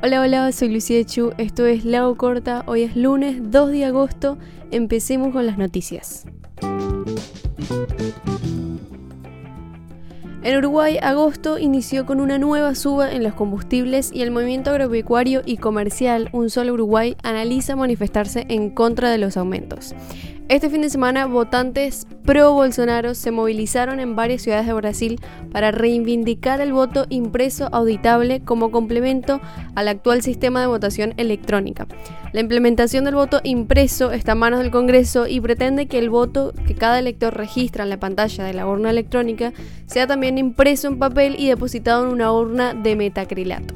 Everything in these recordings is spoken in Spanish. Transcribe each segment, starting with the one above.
Hola, hola, soy Lucía Chu, esto es Lago Corta, hoy es lunes 2 de agosto, empecemos con las noticias. En Uruguay, agosto inició con una nueva suba en los combustibles y el movimiento agropecuario y comercial Un Solo Uruguay analiza manifestarse en contra de los aumentos. Este fin de semana, votantes pro Bolsonaro se movilizaron en varias ciudades de Brasil para reivindicar el voto impreso auditable como complemento al actual sistema de votación electrónica. La implementación del voto impreso está a manos del Congreso y pretende que el voto que cada elector registra en la pantalla de la urna electrónica sea también impreso en papel y depositado en una urna de metacrilato.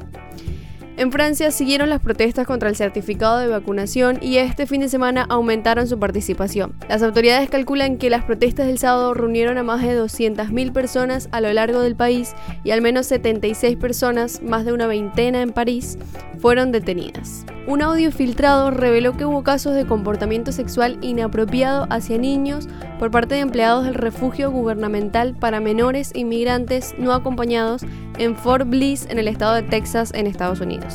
En Francia siguieron las protestas contra el certificado de vacunación y este fin de semana aumentaron su participación. Las autoridades calculan que las protestas del sábado reunieron a más de 200.000 personas a lo largo del país y al menos 76 personas, más de una veintena en París, fueron detenidas. Un audio filtrado reveló que hubo casos de comportamiento sexual inapropiado hacia niños por parte de empleados del refugio gubernamental para menores inmigrantes no acompañados en Fort Bliss, en el estado de Texas, en Estados Unidos.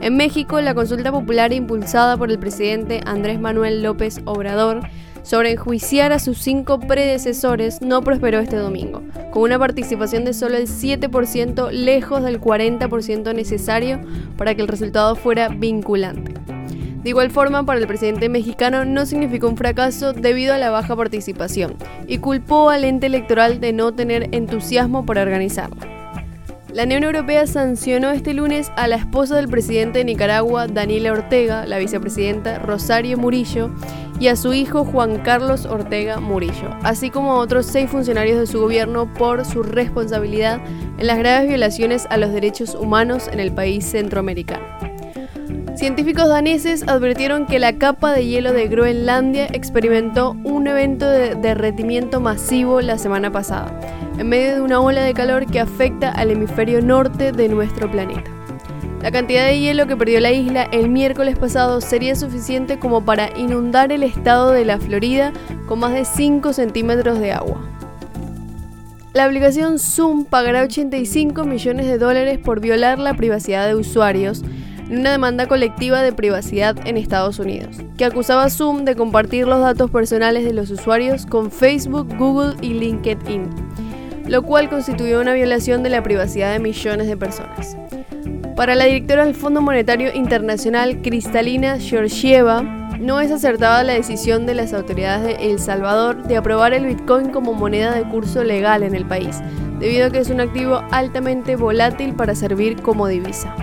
En México, la consulta popular impulsada por el presidente Andrés Manuel López Obrador sobre enjuiciar a sus cinco predecesores no prosperó este domingo, con una participación de solo el 7% lejos del 40% necesario para que el resultado fuera vinculante. De igual forma, para el presidente mexicano no significó un fracaso debido a la baja participación y culpó al ente electoral de no tener entusiasmo para organizarla. La Unión Europea sancionó este lunes a la esposa del presidente de Nicaragua, Daniela Ortega, la vicepresidenta Rosario Murillo, y a su hijo Juan Carlos Ortega Murillo, así como a otros seis funcionarios de su gobierno por su responsabilidad en las graves violaciones a los derechos humanos en el país centroamericano. Científicos daneses advirtieron que la capa de hielo de Groenlandia experimentó un evento de derretimiento masivo la semana pasada en medio de una ola de calor que afecta al hemisferio norte de nuestro planeta. La cantidad de hielo que perdió la isla el miércoles pasado sería suficiente como para inundar el estado de la Florida con más de 5 centímetros de agua. La aplicación Zoom pagará 85 millones de dólares por violar la privacidad de usuarios en una demanda colectiva de privacidad en Estados Unidos, que acusaba a Zoom de compartir los datos personales de los usuarios con Facebook, Google y LinkedIn lo cual constituyó una violación de la privacidad de millones de personas. Para la directora del Fondo Monetario Internacional, Cristalina Georgieva, no es acertada la decisión de las autoridades de El Salvador de aprobar el Bitcoin como moneda de curso legal en el país, debido a que es un activo altamente volátil para servir como divisa.